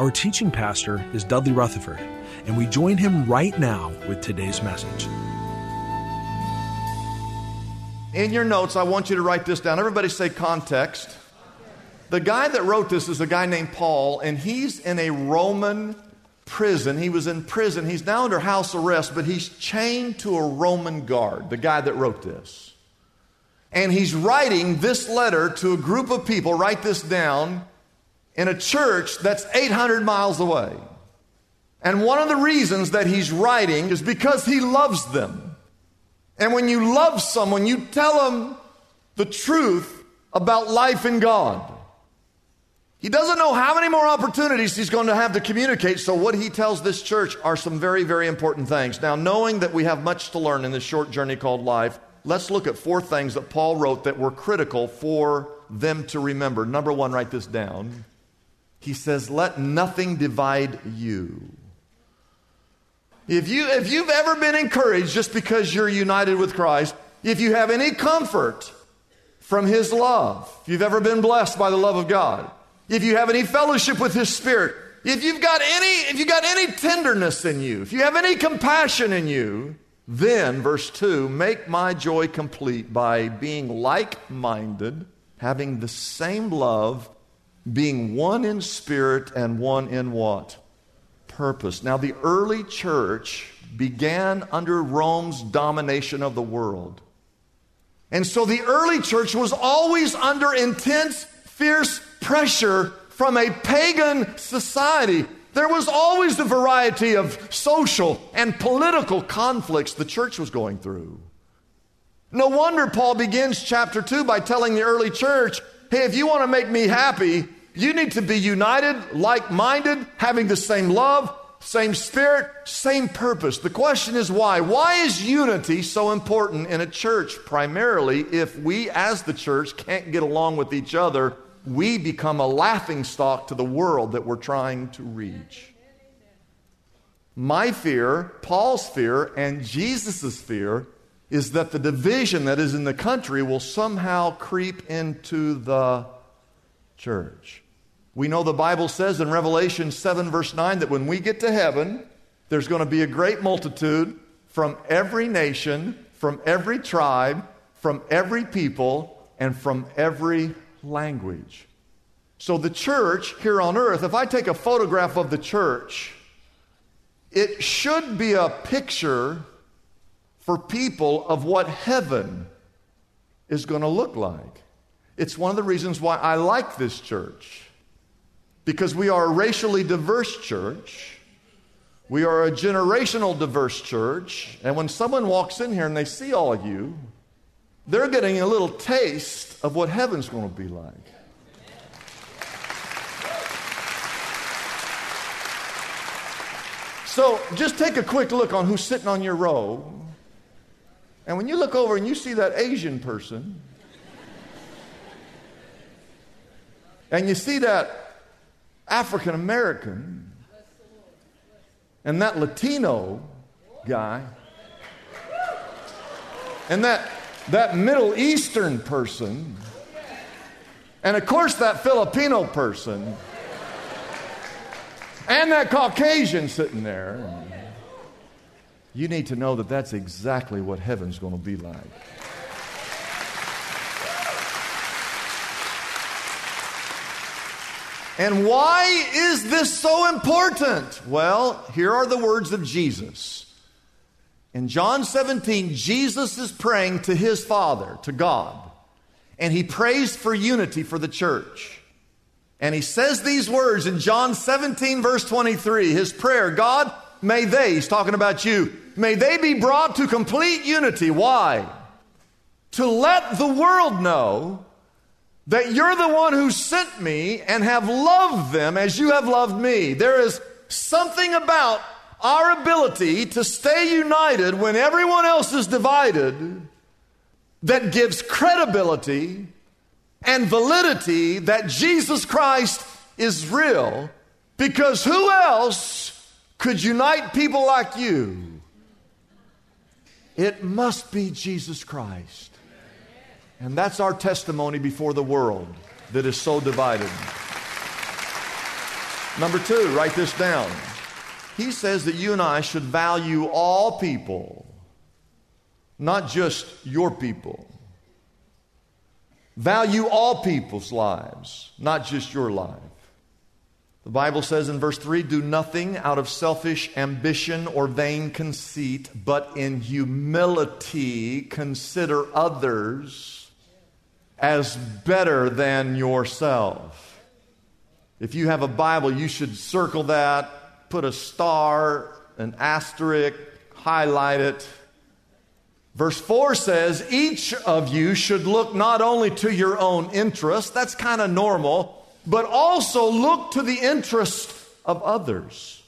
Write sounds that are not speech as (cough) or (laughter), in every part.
Our teaching pastor is Dudley Rutherford, and we join him right now with today's message. In your notes, I want you to write this down. Everybody say context. The guy that wrote this is a guy named Paul, and he's in a Roman prison. He was in prison. He's now under house arrest, but he's chained to a Roman guard, the guy that wrote this. And he's writing this letter to a group of people, write this down, in a church that's 800 miles away. And one of the reasons that he's writing is because he loves them. And when you love someone, you tell them the truth about life in God. He doesn't know how many more opportunities he's going to have to communicate, so what he tells this church are some very, very important things. Now, knowing that we have much to learn in this short journey called life, let's look at four things that Paul wrote that were critical for them to remember. Number one, write this down. He says, Let nothing divide you. If, you, if you've ever been encouraged just because you're united with Christ, if you have any comfort from His love, if you've ever been blessed by the love of God, if you have any fellowship with His Spirit, if you've got any, if you've got any tenderness in you, if you have any compassion in you, then, verse 2, make my joy complete by being like minded, having the same love, being one in spirit and one in what? Purpose. Now, the early church began under Rome's domination of the world. And so the early church was always under intense, fierce pressure from a pagan society there was always the variety of social and political conflicts the church was going through. No wonder Paul begins chapter 2 by telling the early church hey, if you want to make me happy, you need to be united, like minded, having the same love, same spirit, same purpose. The question is why? Why is unity so important in a church? Primarily, if we as the church can't get along with each other, we become a laughing stock to the world that we're trying to reach. My fear, Paul's fear, and Jesus' fear is that the division that is in the country will somehow creep into the church. We know the Bible says in Revelation 7, verse 9, that when we get to heaven, there's going to be a great multitude from every nation, from every tribe, from every people, and from every language. So, the church here on earth, if I take a photograph of the church, it should be a picture for people of what heaven is going to look like. It's one of the reasons why I like this church. Because we are a racially diverse church. We are a generational diverse church. And when someone walks in here and they see all of you, they're getting a little taste of what heaven's going to be like. So just take a quick look on who's sitting on your row. And when you look over and you see that Asian person, and you see that African American, and that Latino guy, and that that Middle Eastern person, and of course that Filipino person, and that Caucasian sitting there, you need to know that that's exactly what heaven's going to be like. And why is this so important? Well, here are the words of Jesus. In John 17, Jesus is praying to his Father, to God, and he prays for unity for the church. And he says these words in John 17, verse 23, his prayer God, may they, he's talking about you, may they be brought to complete unity. Why? To let the world know that you're the one who sent me and have loved them as you have loved me. There is something about our ability to stay united when everyone else is divided that gives credibility and validity that Jesus Christ is real because who else could unite people like you? It must be Jesus Christ. And that's our testimony before the world that is so divided. Number two, write this down. He says that you and I should value all people, not just your people. Value all people's lives, not just your life. The Bible says in verse 3 do nothing out of selfish ambition or vain conceit, but in humility consider others as better than yourself. If you have a Bible, you should circle that, put a star, an asterisk, highlight it. Verse 4 says, Each of you should look not only to your own interest, that's kind of normal, but also look to the interest of others.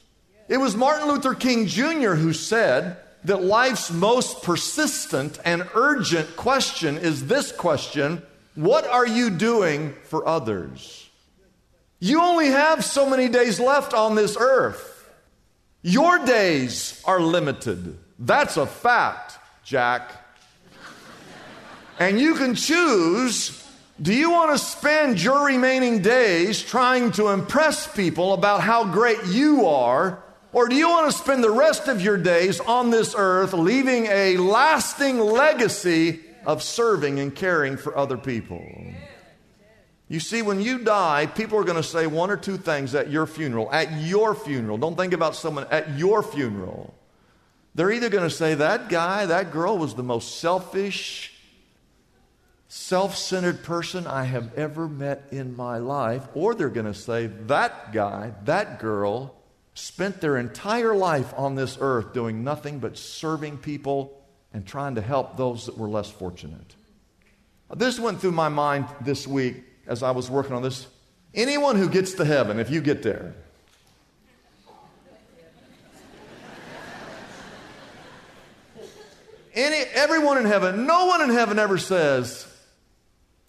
It was Martin Luther King Jr. who said that life's most persistent and urgent question is this question What are you doing for others? You only have so many days left on this earth. Your days are limited. That's a fact. Jack. And you can choose do you want to spend your remaining days trying to impress people about how great you are? Or do you want to spend the rest of your days on this earth leaving a lasting legacy of serving and caring for other people? You see, when you die, people are going to say one or two things at your funeral. At your funeral. Don't think about someone at your funeral. They're either going to say, that guy, that girl was the most selfish, self centered person I have ever met in my life, or they're going to say, that guy, that girl spent their entire life on this earth doing nothing but serving people and trying to help those that were less fortunate. This went through my mind this week as I was working on this. Anyone who gets to heaven, if you get there, Any, everyone in heaven, no one in heaven ever says,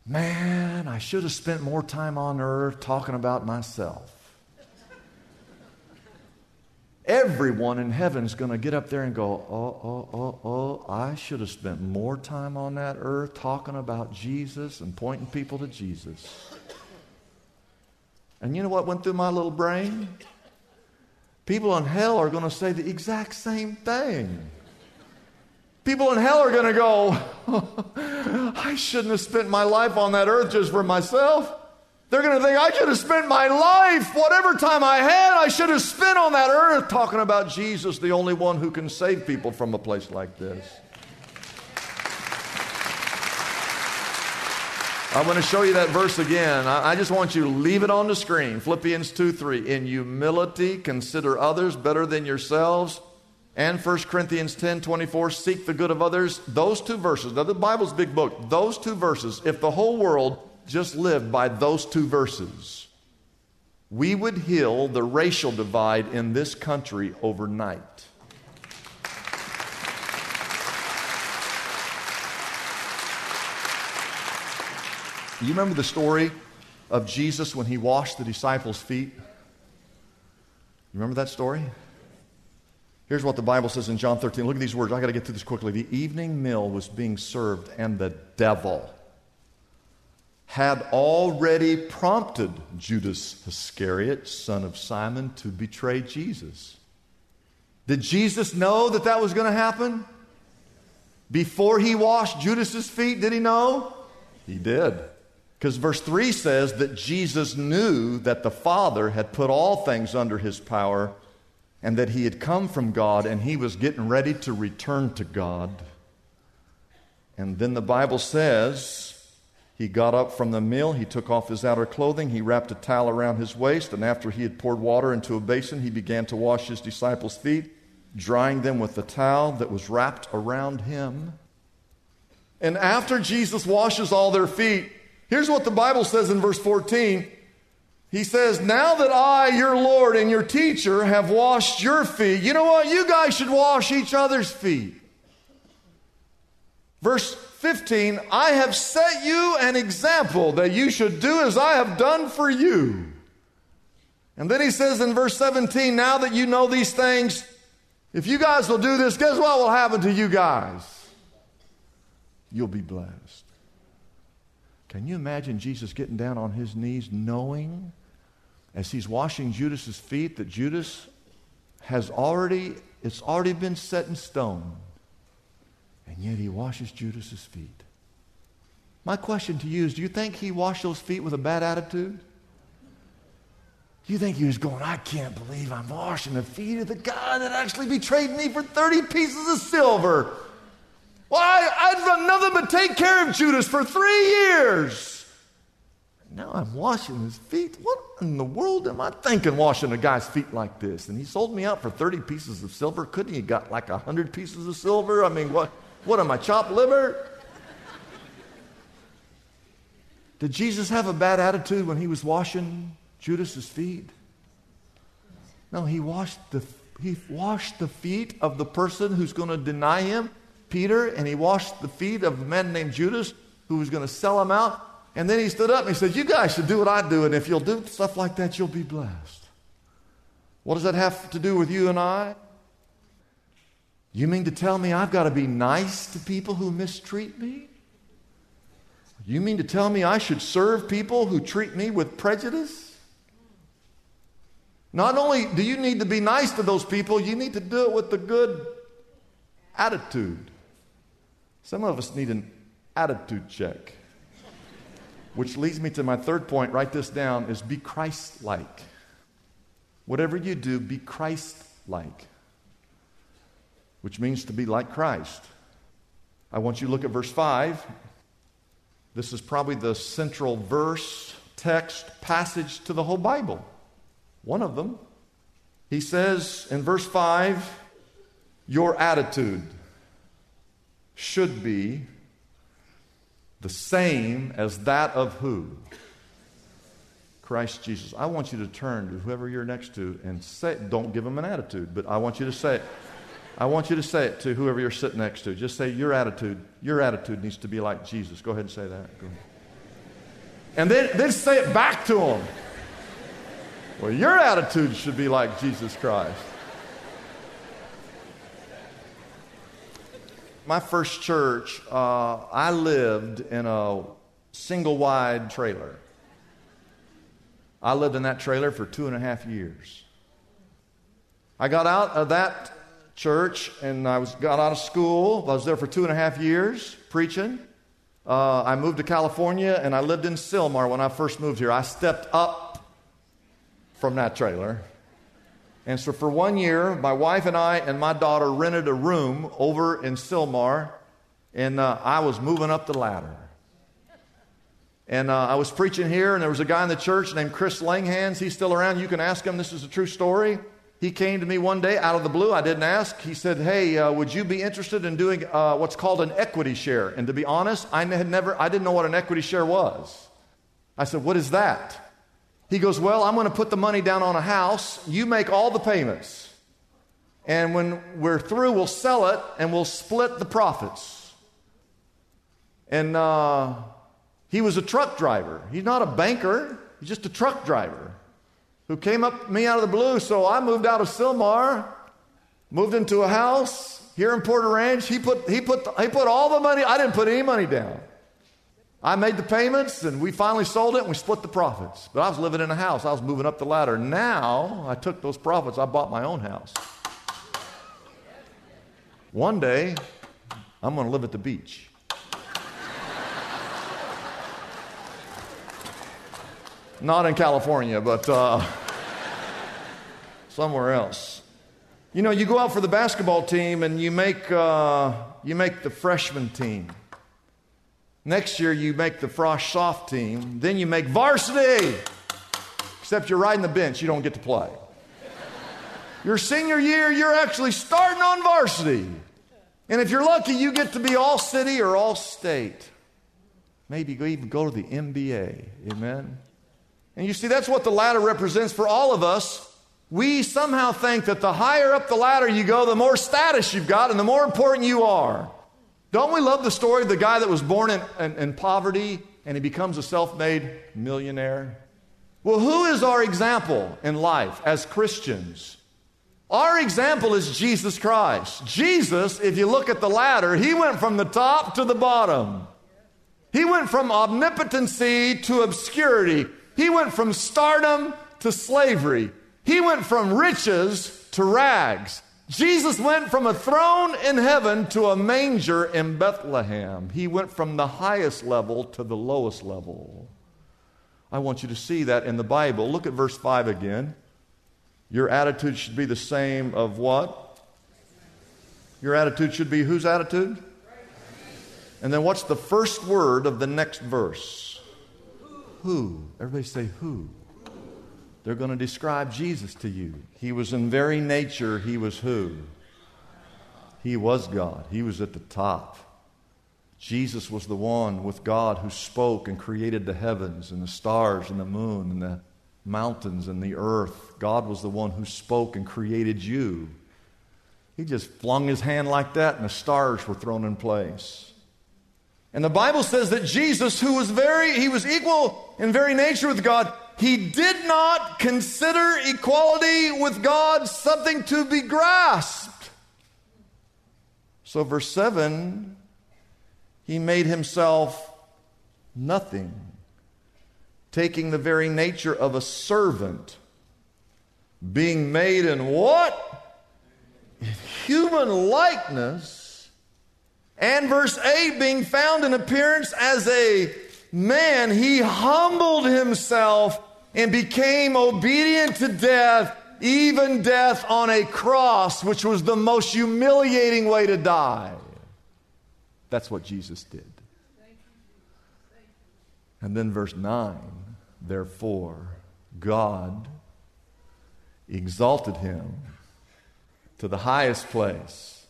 Man, I should have spent more time on earth talking about myself. Everyone in heaven is going to get up there and go, Oh, oh, oh, oh, I should have spent more time on that earth talking about Jesus and pointing people to Jesus. And you know what went through my little brain? People in hell are going to say the exact same thing. People in hell are going to go, (laughs) I shouldn't have spent my life on that earth just for myself. They're going to think, I should have spent my life, whatever time I had, I should have spent on that earth talking about Jesus, the only one who can save people from a place like this. I'm going to show you that verse again. I, just want you to leave it on the screen. Philippians 2 3. In humility, consider others better than yourselves and 1 Corinthians 10 24, seek the good of others. Those two verses, now the Bible's big book, those two verses, if the whole world just lived by those two verses, we would heal the racial divide in this country overnight. You remember the story of Jesus when he washed the disciples' feet? You remember that story? Here's what the Bible says in John 13. Look at these words. I got to get through this quickly. The evening meal was being served, and the devil had already prompted Judas Iscariot, son of Simon, to betray Jesus. Did Jesus know that that was going to happen? Before he washed Judas's feet, did he know? He did. Because verse 3 says that Jesus knew that the Father had put all things under his power and that he had come from God and he was getting ready to return to God. And then the Bible says he got up from the meal, he took off his outer clothing, he wrapped a towel around his waist, and after he had poured water into a basin, he began to wash his disciples' feet, drying them with the towel that was wrapped around him. And after Jesus washes all their feet, here's what the Bible says in verse 14. He says, Now that I, your Lord and your teacher, have washed your feet, you know what? You guys should wash each other's feet. Verse 15, I have set you an example that you should do as I have done for you. And then he says in verse 17, now that you know these things, if you guys will do this, guess what will happen to you guys? You'll be blessed. Can you imagine Jesus getting down on his knees knowing as he's washing Judas's feet that Judas has already it's already been set in stone and yet he washes Judas's feet. My question to you is do you think he washed those feet with a bad attitude? Do you think he was going, I can't believe I'm washing the feet of the guy that actually betrayed me for 30 pieces of silver? Why, I've done nothing but take care of Judas for three years. Now I'm washing his feet. What in the world am I thinking washing a guy's feet like this? And he sold me out for 30 pieces of silver. Couldn't he got like 100 pieces of silver? I mean, what? What am I, chopped liver? Did Jesus have a bad attitude when he was washing Judas's feet? No, he washed the he washed the feet of the person who's going to deny him, Peter, and he washed the feet of a man named Judas who was going to sell him out. And then he stood up and he said, You guys should do what I do, and if you'll do stuff like that, you'll be blessed. What does that have to do with you and I? You mean to tell me I've got to be nice to people who mistreat me? You mean to tell me I should serve people who treat me with prejudice? Not only do you need to be nice to those people, you need to do it with a good attitude. Some of us need an attitude check. Which leads me to my third point, write this down, is be Christ like. Whatever you do, be Christ like which means to be like Christ. I want you to look at verse 5. This is probably the central verse, text, passage to the whole Bible. One of them. He says in verse 5 Your attitude should be the same as that of who? Christ Jesus. I want you to turn to whoever you're next to and say, don't give them an attitude, but I want you to say it. I want you to say it to whoever you're sitting next to. Just say, Your attitude, your attitude needs to be like Jesus. Go ahead and say that. And then, then say it back to them. Well, your attitude should be like Jesus Christ. My first church, uh, I lived in a single wide trailer. I lived in that trailer for two and a half years. I got out of that church, and I was got out of school. I was there for two and a half years preaching. Uh, I moved to California, and I lived in Sylmar when I first moved here. I stepped up from that trailer. And so for one year, my wife and I and my daughter rented a room over in Sylmar, and uh, I was moving up the ladder. And uh, I was preaching here, and there was a guy in the church named Chris Langhans. He's still around. You can ask him. This is a true story. He came to me one day out of the blue. I didn't ask. He said, Hey, uh, would you be interested in doing uh, what's called an equity share? And to be honest, I had never, I didn't know what an equity share was. I said, What is that? He goes, Well, I'm going to put the money down on a house. You make all the payments. And when we're through, we'll sell it and we'll split the profits. And uh, he was a truck driver. He's not a banker, he's just a truck driver who came up me out of the blue. So I moved out of Sylmar, moved into a house here in Porter Ranch. He put, he put, he put all the money, I didn't put any money down. I made the payments and we finally sold it and we split the profits. But I was living in a house, I was moving up the ladder. Now I took those profits, I bought my own house. One day, I'm going to live at the beach. Not in California, but uh, somewhere else. You know, you go out for the basketball team and you make, uh, you make the freshman team. Next year, you make the Frosh soph team. Then you make varsity. Except you're riding the bench, you don't get to play. Your senior year, you're actually starting on varsity. And if you're lucky, you get to be all city or all state. Maybe even go to the NBA. Amen. And you see, that's what the ladder represents for all of us. We somehow think that the higher up the ladder you go, the more status you've got and the more important you are. Don't we love the story of the guy that was born in, in, in poverty and he becomes a self made millionaire? Well, who is our example in life as Christians? Our example is Jesus Christ. Jesus, if you look at the ladder, he went from the top to the bottom. He went from omnipotency to obscurity. He went from stardom to slavery. He went from riches to rags. Jesus went from a throne in heaven to a manger in Bethlehem. He went from the highest level to the lowest level. I want you to see that in the Bible. Look at verse 5 again. Your attitude should be the same of what? Your attitude should be whose attitude? And then what's the first word of the next verse? Who? Everybody say who. They're going to describe Jesus to you. He was in very nature, he was who? He was God. He was at the top. Jesus was the one with God who spoke and created the heavens and the stars and the moon and the mountains and the earth. God was the one who spoke and created you. He just flung his hand like that and the stars were thrown in place. And the Bible says that Jesus, who was very, he was equal in very nature with God, he did not consider equality with God something to be grasped. So, verse 7 he made himself nothing, taking the very nature of a servant, being made in what? In human likeness. And verse 8, being found in appearance as a man, he humbled himself and became obedient to death, even death on a cross, which was the most humiliating way to die. That's what Jesus did. And then verse 9, therefore, God exalted him to the highest place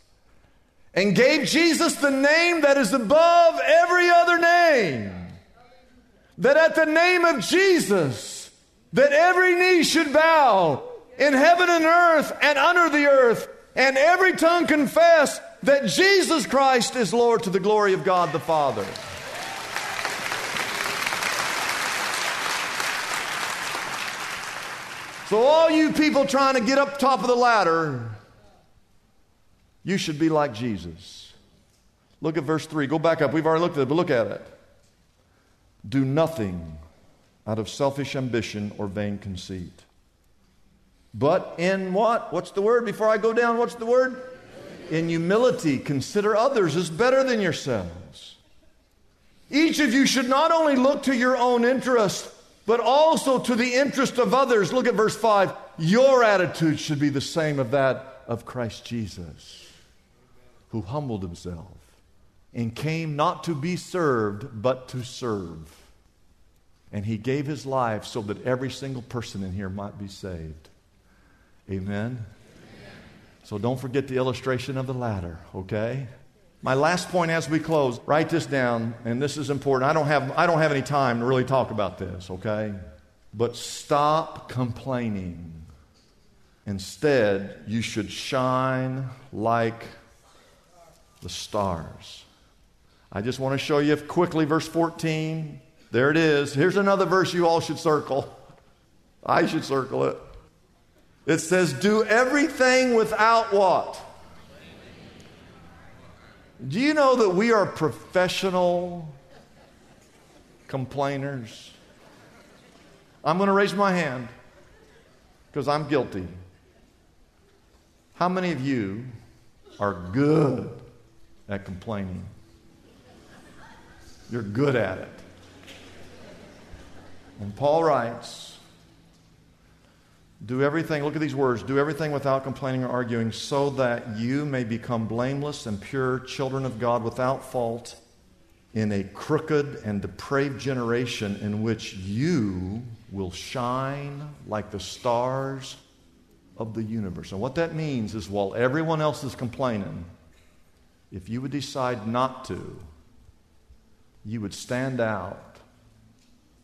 and gave Jesus the name that is above every other name that at the name of Jesus, that every knee should bow in heaven and earth and under the earth, and every tongue confess that Jesus Christ is Lord to the glory of God the Father. So, all you people trying to get up top of the ladder, you should be like Jesus. Look at verse 3. Go back up. We've already looked at it, but look at it. Do nothing out of selfish ambition or vain conceit. But in what? What's the word? Before I go down, what's the word? In humility, consider others as better than yourselves. Each of you should not only look to your own interest, but also to the interest of others. Look at verse 5. Your attitude should be the same of that of Christ Jesus, who humbled himself and came not to be served, but to serve. And he gave his life so that every single person in here might be saved. Amen? Amen? So don't forget the illustration of the ladder, okay? My last point as we close, write this down, and this is important. I don't have, I don't have any time to really talk about this, okay? But stop complaining. Instead, you should shine like the stars. I just want to show you quickly verse 14. There it is. Here's another verse you all should circle. I should circle it. It says, Do everything without what? Do you know that we are professional complainers? I'm going to raise my hand because I'm guilty. How many of you are good at complaining? You're good at it. And Paul writes, do everything, look at these words, do everything without complaining or arguing, so that you may become blameless and pure children of God without fault in a crooked and depraved generation in which you will shine like the stars of the universe. And what that means is while everyone else is complaining, if you would decide not to, you would stand out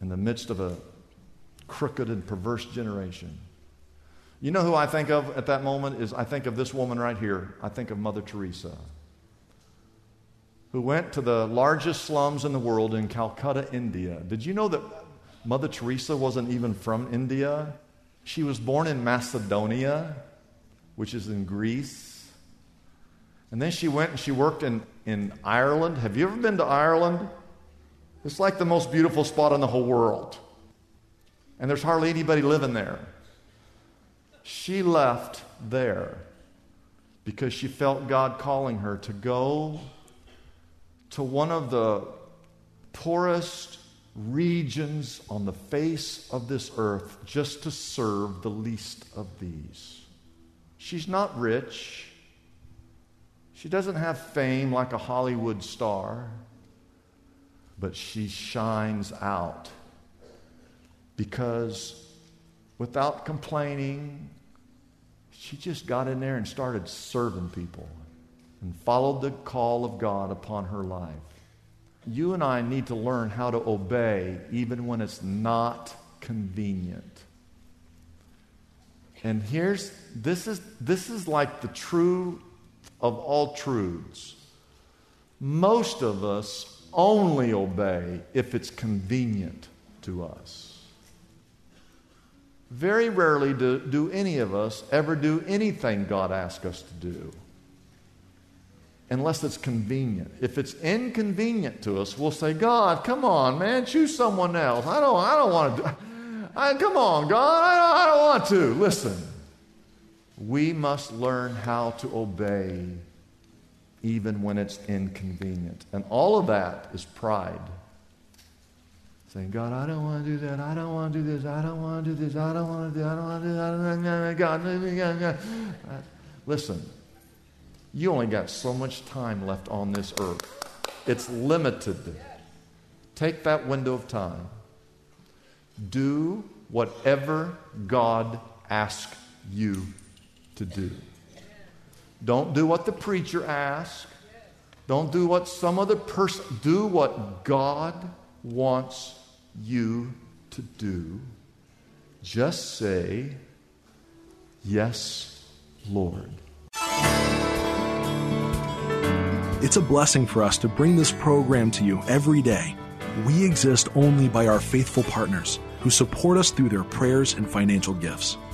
in the midst of a crooked and perverse generation. You know who I think of at that moment is I think of this woman right here. I think of Mother Teresa, who went to the largest slums in the world in Calcutta, India. Did you know that Mother Teresa wasn't even from India? She was born in Macedonia, which is in Greece. And then she went and she worked in, in Ireland. Have you ever been to Ireland? It's like the most beautiful spot in the whole world. And there's hardly anybody living there. She left there because she felt God calling her to go to one of the poorest regions on the face of this earth just to serve the least of these. She's not rich. She doesn't have fame like a Hollywood star, but she shines out because without complaining, she just got in there and started serving people and followed the call of God upon her life. You and I need to learn how to obey even when it's not convenient. And here's this is this is like the true of all truths. Most of us only obey if it's convenient to us. Very rarely do, do any of us ever do anything God asks us to do unless it's convenient. If it's inconvenient to us, we'll say, God, come on, man, choose someone else. I don't, I don't want to do I, come on, God, I don't, I don't want to. Listen, we must learn how to obey even when it's inconvenient. And all of that is pride. Saying, God, I don't want to do that. I don't want to do this. I don't want to do this. I don't want to do. I don't want to do. I don't want to do. God, God, God. Listen, you only got so much time left on this earth. It's limited. Take that window of time. Do whatever God asks you to do. Don't do what the preacher asks. Don't do what some other person. Do what God wants you to do, just say, Yes, Lord. It's a blessing for us to bring this program to you every day. We exist only by our faithful partners who support us through their prayers and financial gifts.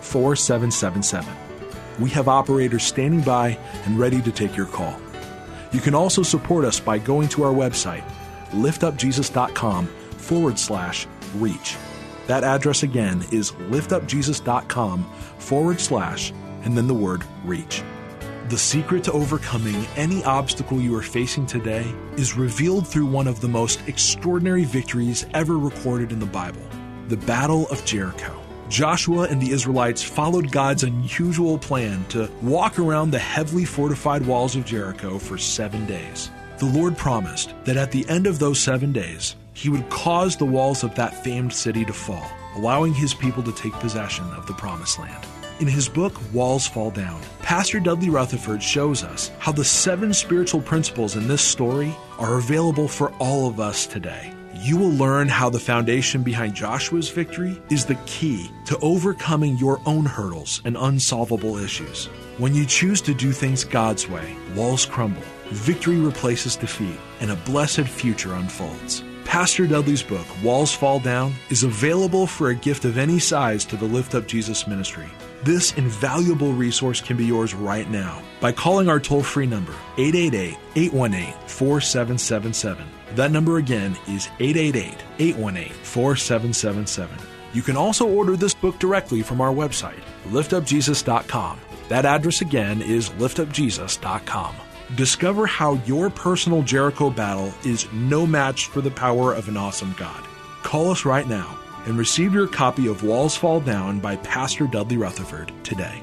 4777. We have operators standing by and ready to take your call. You can also support us by going to our website, liftupjesus.com forward slash reach. That address again is liftupjesus.com forward slash and then the word reach. The secret to overcoming any obstacle you are facing today is revealed through one of the most extraordinary victories ever recorded in the Bible the Battle of Jericho. Joshua and the Israelites followed God's unusual plan to walk around the heavily fortified walls of Jericho for seven days. The Lord promised that at the end of those seven days, he would cause the walls of that famed city to fall, allowing his people to take possession of the promised land. In his book, Walls Fall Down, Pastor Dudley Rutherford shows us how the seven spiritual principles in this story are available for all of us today. You will learn how the foundation behind Joshua's victory is the key to overcoming your own hurdles and unsolvable issues. When you choose to do things God's way, walls crumble, victory replaces defeat, and a blessed future unfolds. Pastor Dudley's book, Walls Fall Down, is available for a gift of any size to the Lift Up Jesus ministry. This invaluable resource can be yours right now by calling our toll free number, 888 818 4777. That number again is 888 818 4777. You can also order this book directly from our website, liftupjesus.com. That address again is liftupjesus.com. Discover how your personal Jericho battle is no match for the power of an awesome God. Call us right now and receive your copy of Walls Fall Down by Pastor Dudley Rutherford today.